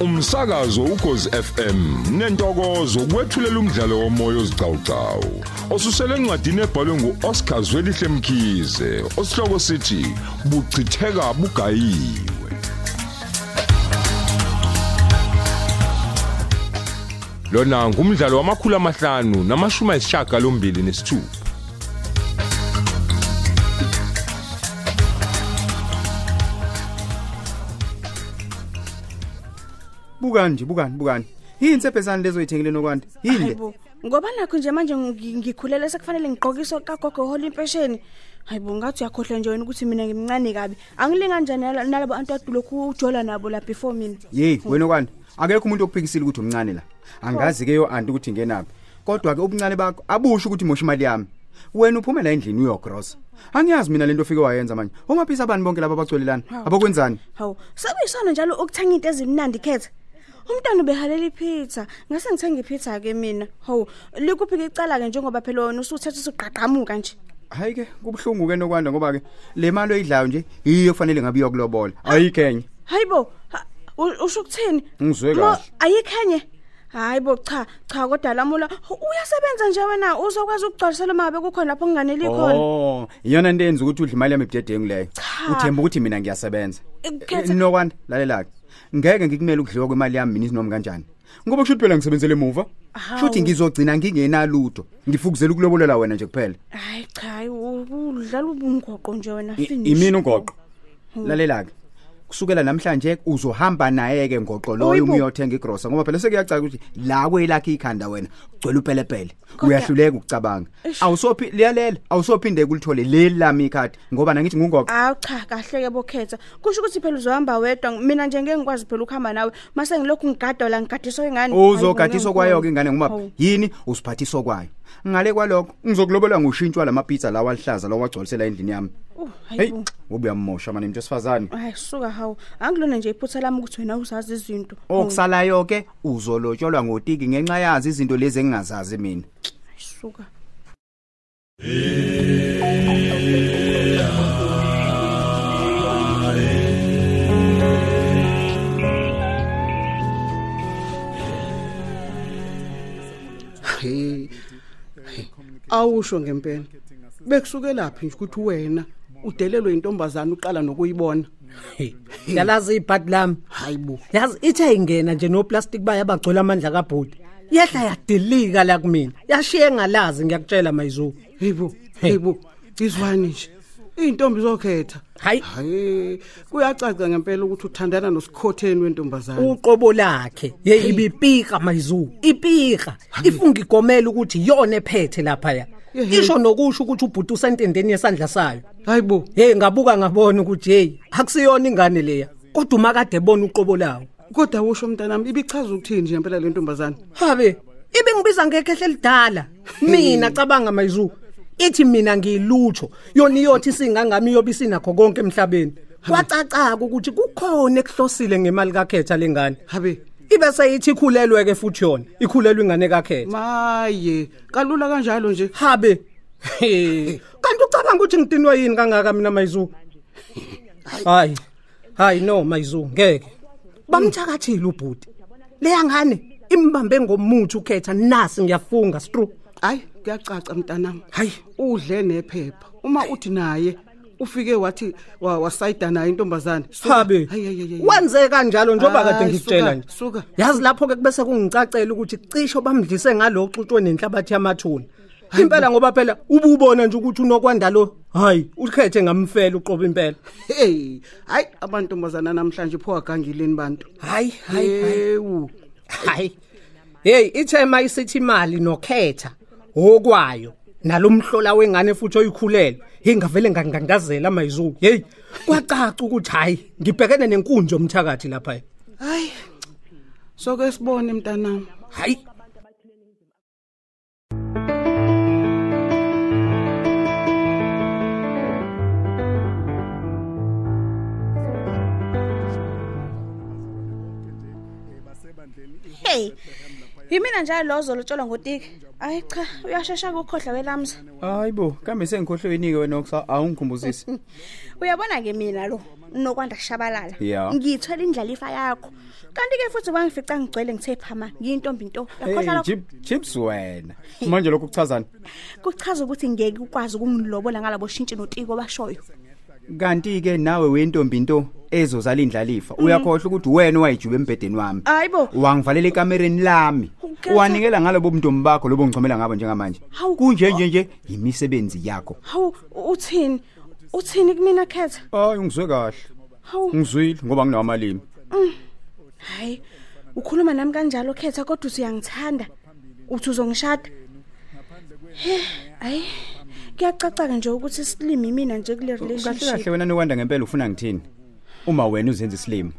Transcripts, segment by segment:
umsakazo ukhozi FM nentokozo kwethulela umdlalo womoya ozicawucawu osusele encwadini ebhalwe nguOscar Zwelihle Mkhize osihloko sithi buchitheka bugayiwe. Lona ngumdlalo wamakhulu amahlanu namashumi ayishaga lombili nesithupha. Bukani nje bukani bukani. Yini insebhezana lezo yithengile nokwanda yini le? Hayibo, ngoba nakho nje manje ngi- ngikhulele sekufanele ngiqokiso kagogo hola impesheni hayibo ngathi uyakhohlwa nje wena ukuthi mina ngimncane kabi. Angilinga njani nala- nalabo antu lokhu ujola nabo la before mina? Ye wena okwanda akekho umuntu okuphikisile ukuthi umncane la. Angazi ke yo anti ukuthi ngenaphi. Kodwa ke ubuncane bakho abusho ukuthi mosha imali yami. Wena uphuma la endlini uyogrosa. Angiyazi mina lento ofike wayenza manje. Omaphisa abantu bonke laba abagcwelelana abakwenzani? Hawu. Sekuyisona njalo ukuthenga into ezimnandi khetha. Umntwana ubehalela ipizza ngase ngithenga ipizza ke mina hawu likuphi ke icala ke njengoba phela wena usuthethe usuqaqamuka nje hayi ke kubuhlungu ke nokwanda ngoba ke le mali oyidlayo nje yiyo kufanele ngabe iyokulobola ayikenye hayibo ha- u- usho ukuthini Ngizwe Mo, kahle. ayikhenye hayibo cha cha kodwa lamula uyasebenza nje wena uzokwazi ukugcwalisela mabe kukhona lapho kunganeli khona Oh, iyona into enza ukuthi udle imali yami ebudedengu leyo. Cha. Uthemba ukuthi mina ngiyasebenza. Khetha- Eh, Nokwanda, lalela ke. Ngeke ngikumele ukudliwa kwemali yami mina isinoma kanjani. Ngoba kusho ukuthi phela ngisebenzele emuva. Hawu. Shuthi ngizogcina ngingenaludo. Ngifukuzela ukulobolela wena nje kuphela. hayi cha hayi, u- udlala ubungoqo nje wena I- finish. Imini ungoqo. Lalela ke. Kusukela namhlanje uzohamba naye ke ngoqo loyo Oyibo. uma uyothenga igrosa ngoba phela sekuyacaca ukuthi la kwelakhe ikhanda wena ugcwele upelepele. Kodwa- uyahluleka ukucabanga. Eish. awusophi liyalela awusophinde kulithole leli lami ikhadi ngoba nangithi ngungoqo awu cha kahle ke bokhetha kusho ukuthi phela uzohamba wedwa mina nje ngeke ngikwazi phela ukuhamba nawe. Mase ngilokhu ngigada la ngigadiswa ingane uzogadiswa kwayo ke ingane ngoba Hawu. yini? Usiphathiswa kwayo. Ngale kwalokho ngizokulobola ngoshintshwa lamapizza lawa alihlaza lawa wagcolisela endlini yami. Uh, hey hayibo ubuyamosha manje umuntu wesifazane hayi suka hawu. Angilona nje iphutha lami ukuthi wena uzazi izinto. Okusalayo ke uzolotsholwa ngotiki ngenxa yazi izinto lezi engingazazi mina. Hayi, suka. Awusho ngempela. Bekusukelaphi nje ukuthi wena udelelwe intombazana uqala nokuyibona. Hey, yalazi ibhadi lami Hayibo. yazi ithe ingena nje no plastic baya bagcola amandla kabhodi yehla yadilika la kumina yashiye ngalazi ngiyakutshela mayizu Hayibo. Hayibo. Izwani nje. Intombi zokhetha. hayi Hayi, kuyacaca ngempela ukuthi uthandana nosikhotheni wentombazana. uqobo lakhe ye ibipika mayizu ipika ifunga igomela ukuthi yona ephethe lapha ya isho nokusho ukuthi ubhuti usentendeni yesandla sayo Hayibo. hey ngabuka ngabona ukuthi hey akusiyona ingane leya kodwa uma kade ebona uqobo lawo Kodwa usho mntanami ibichaza ukuthini nje impela le ntombazana? Habe, ibe ngibiza ngekhehle elidala. Mina cabanga mayizu. Ithi mina ngiyilutsho. Yona iyothi singangami yobe sinakho konke emhlabeni. Kwacaca ukuthi kukhona ekuhlosile ngemali kakhetha lengane. Habe. Ibe seyithi ikhulelwe ke futhi yona. Ikhulelwe ingane kakhetha. Maye, kalula kanjalo nje. Habe. Kanti ucabanga ukuthi ngidinwa yini kangaka mina mayizu? Hayi. Hayi no mayizu ngeke. Bamthakathile ubhuti. Leya ngane imbambe ngomuthi ukhetha nasi ngiyafunga stru. Hayi, kuyacaca mntanami. Hayi. udle nephepha uma uthi naye ufike wathi wa- wasayida naye intombazane hayi. Wenze kanjalo njengoba kade ngikutshela nje. suka. Yazi lapho ke kubese kungicacela ukuthi cisho bamdlise ngalo uxuxwe nenhlabathi yamathuna. Impela ngoba phela ububona nje ukuthi unokwanda lo. Hayi, ukhethe ngamfela uqobo impela. hey hayi abantombazana namhlanje pho agangileni bantu Hayi, hayi. Hayi. Hey, ithema isithi imali nokhetha okwayo. Nalomhlola wengane futhi oyikhulelwe. Hey ngavele ngangangazela amazulu. Hey, kwacaca ukuthi hayi, ngibhekene nenkunzi yomthakathi lapha. hayi soke sibone mntanami Hayi. hey yimina uyena njalo lo ozolotshelwa ngotiki hayi cha uyashesha ukukhohlwa welamza hayibo kambe sengikhohlweni ke wena okusa awungikhumbuzisi. Uyabona-ke mina lo nokwanda kushabalala. Ya. ngiyithwela indlalifa yakho. Kanti-ke futhi bangifica ngigcwele ngithe phama ngiyintombi nto. Yakhohlwa lokho? Jip- chips wena. Manje lokho kuchazani? Kuchaza ukuthi ngeke ukwazi ukungilobola ngalabo shintshi notiko bashoyo. Kanti ke nawe wentombi nto. Ezozala indlalifa uyakhohlwa ukuthi wena wayijuba embhedeni wami? Hayi bo. Wangivalela ekamereni lami. Ukhetha- wanikela ngalobo buntombi bakho lobo ngicomela ngabo njengamanje. Hawu. kunje nje nje imisebenzi yakho. Hawu uthini? Uthini kumina khetha? Hayi ngizwe kahle. Hawu. Ngizwile ngoba nginawo amalimi. Hayi ukhuluma nami kanjalo khetha kodwa uthi uyangithanda uthi uzongishada? He hayi. Kuyacaca-ke nje ukuthi silimi mina nje kule kahle relationship. kahle wena nokwanda ngempela ufuna ngithini? Uma wena uzenza isilimo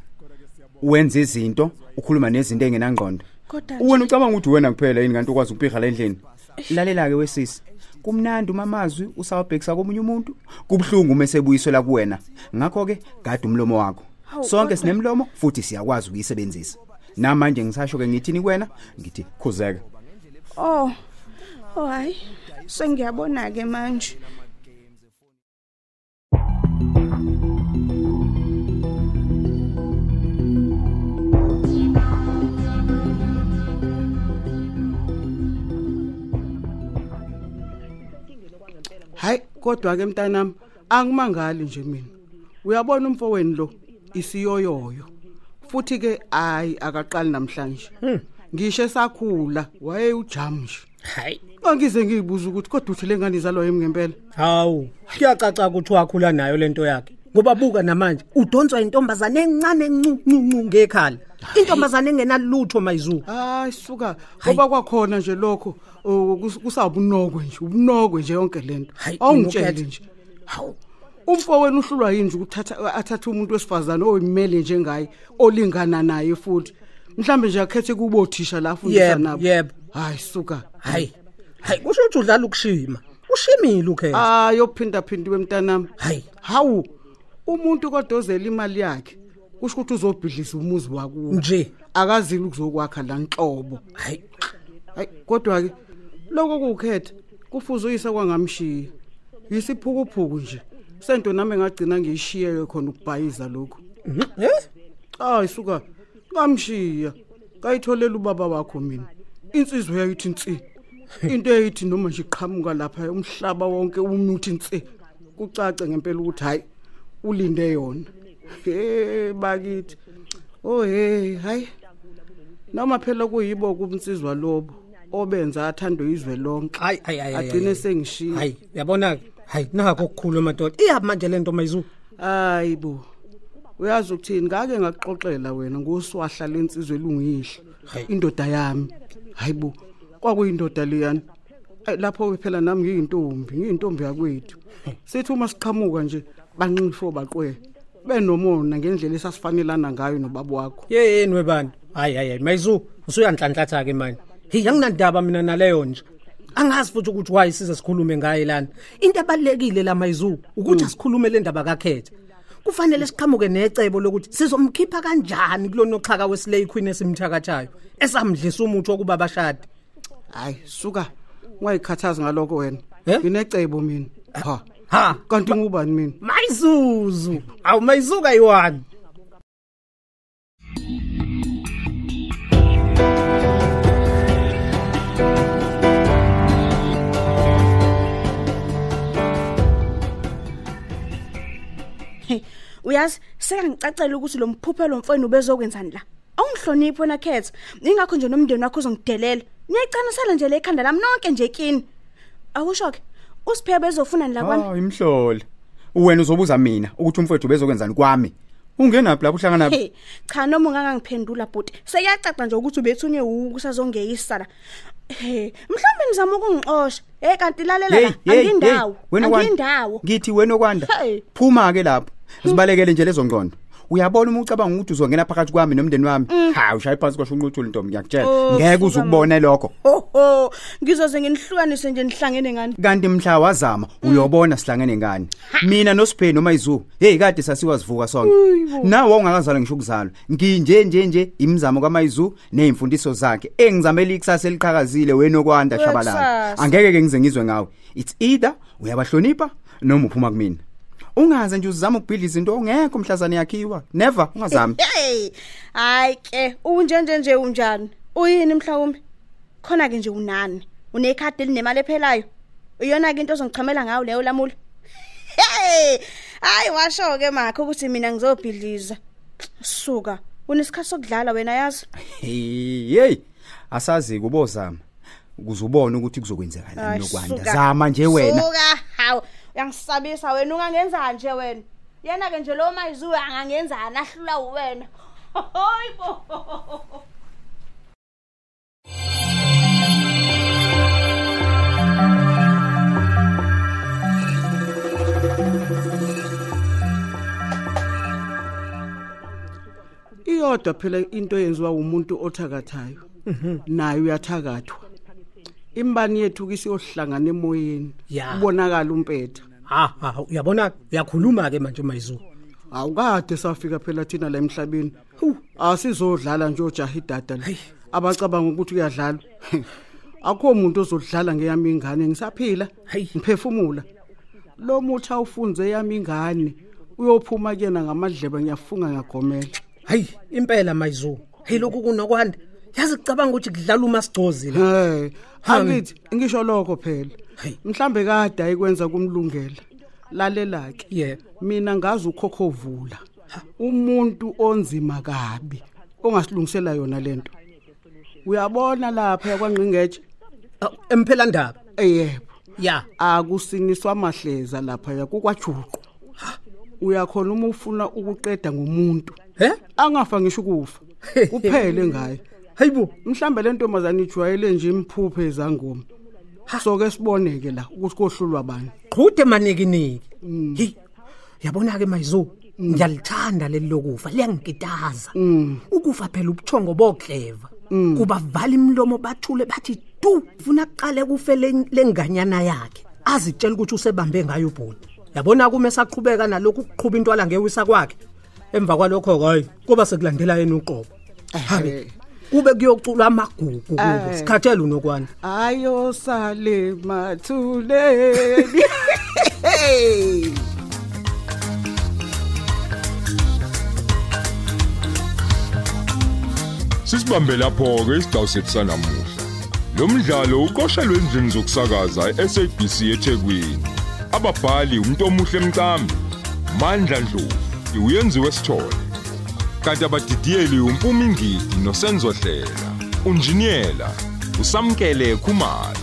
wenza izinto ukhuluma nezinto engenangqondo kodwa wena ucabanga ukuthi wena kuphela yini kanti ukwazi ukuphiha la endlini lalela ke wesisi kumnandi uma amazwi usawabhekisa komunye umuntu kubhlungu uma esebuyisela kuwena. Ngakho ke gada umlomo wakho. Hawu, sonke kodwa- sinemlomo futhi siyakwazi ukuyisebenzisa. Namanje ngisasho ke ngithini kuwena ngithi khuzeka. Oh oh hayi sengiyabona-ke manje. Kodwa ke mntanami angimangali nje mina. Uyabona umfowenu lo isiyoyoyo. Futhi ke hayi akaqali namhlanje. Ngisho esakhula waye ujam nje. Hayi. Angize ngiyibuza ukuthi kodwa uthi lengane izalwa yimi ngempela? Hawu kuyacaca ukuthi wakhula nayo lento yakhe. Ngoba buka namanje udonswa intombazane encane encuncuncu ngekhala intombazane engenalutho mayizuku hayi suka. Ngoba kwakhona nje lokho oh, kus- kusawubunokwe nje ubunokwe nje yonke lento Hayi, awungitshele ngokhetha. nje. Hawu. Umfowenu uhlulwa yini nje ukuthatha athatha umuntu wesifazane oyimele njengaye olingana naye futhi? Mhlambe nje akhethe kubo othisha la afundisa Yebo, nabo. yebo. hayi suka. Hayi hayi kusho ukuthi udlala ukushima. Ushimile ukhetha. Hayi ophinda phindiwe mntanami. Hayi. Hawu umuntu kodwa ozela imali yakhe kusho ukuthi uzobhidlisa umuzi wakuwo nje. Akazili ukuzokwakha la nhlobo. Hayi. Hayi kodwa ke lokho kukhetha kufuze uyise kwangamshiya. Yisiphukuphuku nje. Sento nami ngagcina ngiyishiye khona ukubhayiza lokho eh hayi suka. Ngamshiya. Kayitholela ubaba wakho mina. Insizwe yayithi nsi. Into eyithi noma nje iqhamuka lapha umhlaba wonke umuthi nsi. Kucace ngempela ukuthi hayi ulinde yona. He bakithi. Oh hey hayi. Noma phela kuyibo kumsizwa lobo obenza athandwe izwe lonke. Hayi hayi hayi agcine sengishiya hayi yabona hayi nakho okukhulu madoda. Iyabi manje lento mayizuku hayi bo. Uyazi ukuthini? Ngake ngakuxoxela wena ngoswahla lensizwe lungihle Hayi. indoda yami. Hayibo kwakuyindoda leyani Ay, lapho phela nami ngiyintombi ngiyintombi yakwethu. Sithi uma siqhamuka nje banxifo baqwe benomona ngendlela esasifanelana ngayo nobaba wakho. Yeyeni webantu hayi hayi hayi mayizuku usuyanhlanhlatha ke manje. Hey anginandaba mina naleyo nje. Angazi futhi ukuthi why size sikhulume ngaye lana. Into ebalekile la mayizuku ukuthi asikhulume le ndaba kakhetha kufanele siqhamuke necebo lokuthi sizomkhipha kanjani kulonoxhaka weslay queen esimthakathayo esamdlisa umuthi wokuba bashade? Hayi suka ungayikhathazi ngaloko wena. Eh? nginecebo mina. Ha. Ha kanti ngubani mina? Mayizuzu. Awu mayizuka yiwani Hey, uyazi sekangicacela ukuthi lo mphuphelo mfweni ubezokwenzani la? Awungihloniphi wena khetha ingakho nje nomndeni wakho uzongidelela. Niyayicanisela nje le ekhanda lami nonke nje kini. Akusho-ke usiphiwe bezofunani la kwami hayi imhlole wena uzobuza mina ukuthi umfowethu bezokwenzani kwami? Ungenaphi lapho uhlangana? Naphi Hey, cha noma ungangangiphendula bhuti. Seyacaca nje ukuthi ubethunywe ukusazongeyisa la he mhlawumbe nizama ukungixosha hey kanti lalela la. Angindawo. wena Kwanda. angindawo. Ngithi wena okwanda? Hey. phuma ke lapho. Sibalekele nje lezo ngqondo. Uyabona uma ucabanga ukuthi uzongena phakathi kwami nomndeni wami? Ha ushaye phansi kwasho unquthula intombi ngiyakutshela ngeke uze ukubone lokho. Hoho, ngizoze nginihlukanise nje nihlangene ngani? kanti mhla wazama uyobona sihlangene ngani? Mina noSipheni noma izu hey kade sasiwazivuka sonke. Nawe ungakazalwa ngisho ukuzalwa. Nginje nje nje imizamo kaMayizu nezimfundiso zakhe. Engizamela ikusasa eliqhakazile wenokwanda shabalala Wekusasa. angeke ke ngize ngizwe ngawe. It's either uyabahlonipha noma uphuma kumina. Ungaze nje uzama ukubhidliza into ongekho mhlazane yakhiwa never ungazami Hey, hayi ke, unjenje nje unjani? Uyini mhlawumbe? Khona ke nje unani? Unekhadi elinemali ephelayo? Iyona ke into ozongichamela ngayo leyo lamula. Hey! Hayi washo ke makho ukuthi mina ngizobhidliza. Suka, unesikhathi sokudlala wena yazi? hey hey asazi kubozama ukuze ubone ukuthi kuzokwenzekalani Hayi, nokwanda suka. zama nje wena Suka, hawu, uyangisabisa wena ungangenza nje wena. Yena ke nje lo mayizu angangenzani ahlula wena. Hayibo. iyodwa phela into eyenziwa umuntu othakathayo naye uyathakathwa imbani yethu kisiyohlangana emoyeni Ya. ubonakala umpetha ha ha uyabona uyakhuluma ke manje mayizu awukade safika phela thina la emhlabeni. Asizodlala nje ojaha idada la abacabanga ukuthi kuyadlalwa. Akho umuntu ozodlala ngeyami ingane ngisaphila. Hayi. ngiphefumula. Lo muthi awufunze yami ingane uyophuma kuyena ngamadlebe ngiyafunga ngiyagomela. Hayi impela mayizu hey lokhu kunokwanda yazi kucabanga ukuthi kudlala umasigcozi la Hey, angithi ngisho lokho phela. Mhlambe kade ayikwenza kumlungela. Lalela ke. Yebo. Mina ngazi ukhokhovula. Umuntu onzima kabi ongasilungisela yona lento. Uyabona lapha kwangqingeje? Aw, emphela ndaba Eyebo. ya Akusiniswa mahleza lapha yakukwajuqu. Uyakhona uma ufuna ukuqeda ngomuntu. he Angafa ngisho ukufa. Kuphele ngaye. hayibo mhlambe le ntombazane ijwayele nje imphuphe ezangoma so ke siboneke la ukuthi kohlulwa bani qhude manikiniki hey yabona ke mayizo? Ngiyalithanda leli lokufa liyangigitaza ukufa phela ubuthongo bokleva. Kuba vala imlomo bathule bathi tu ufuna kuqale kufe le- lenganyana yakhe. Azitshela ukuthi usebambe ngayo ubhuti. Yabona kume saqhubeka nalokhu kuqhuba intwala ngewisa kwakhe. Emva kwalokho hayi kuba sekulandela yena uqobo. Habe kube kuyoculwa amagugu kubo sikhathele unokwana ayo sale mathuleni Sisibambe lapho ke isidawu sethu sanamuhla. Lo mdlalo uqoshelwe endlini zokusakaza eSABC eThekwini. Ababhali umuntu omuhle emcambi, Mandla Dlovu, uyenziwe sithole. Kanti abadidiyeli umpumi ngidi nosenzo hlela. Unjiniyela usamkele Khumalo.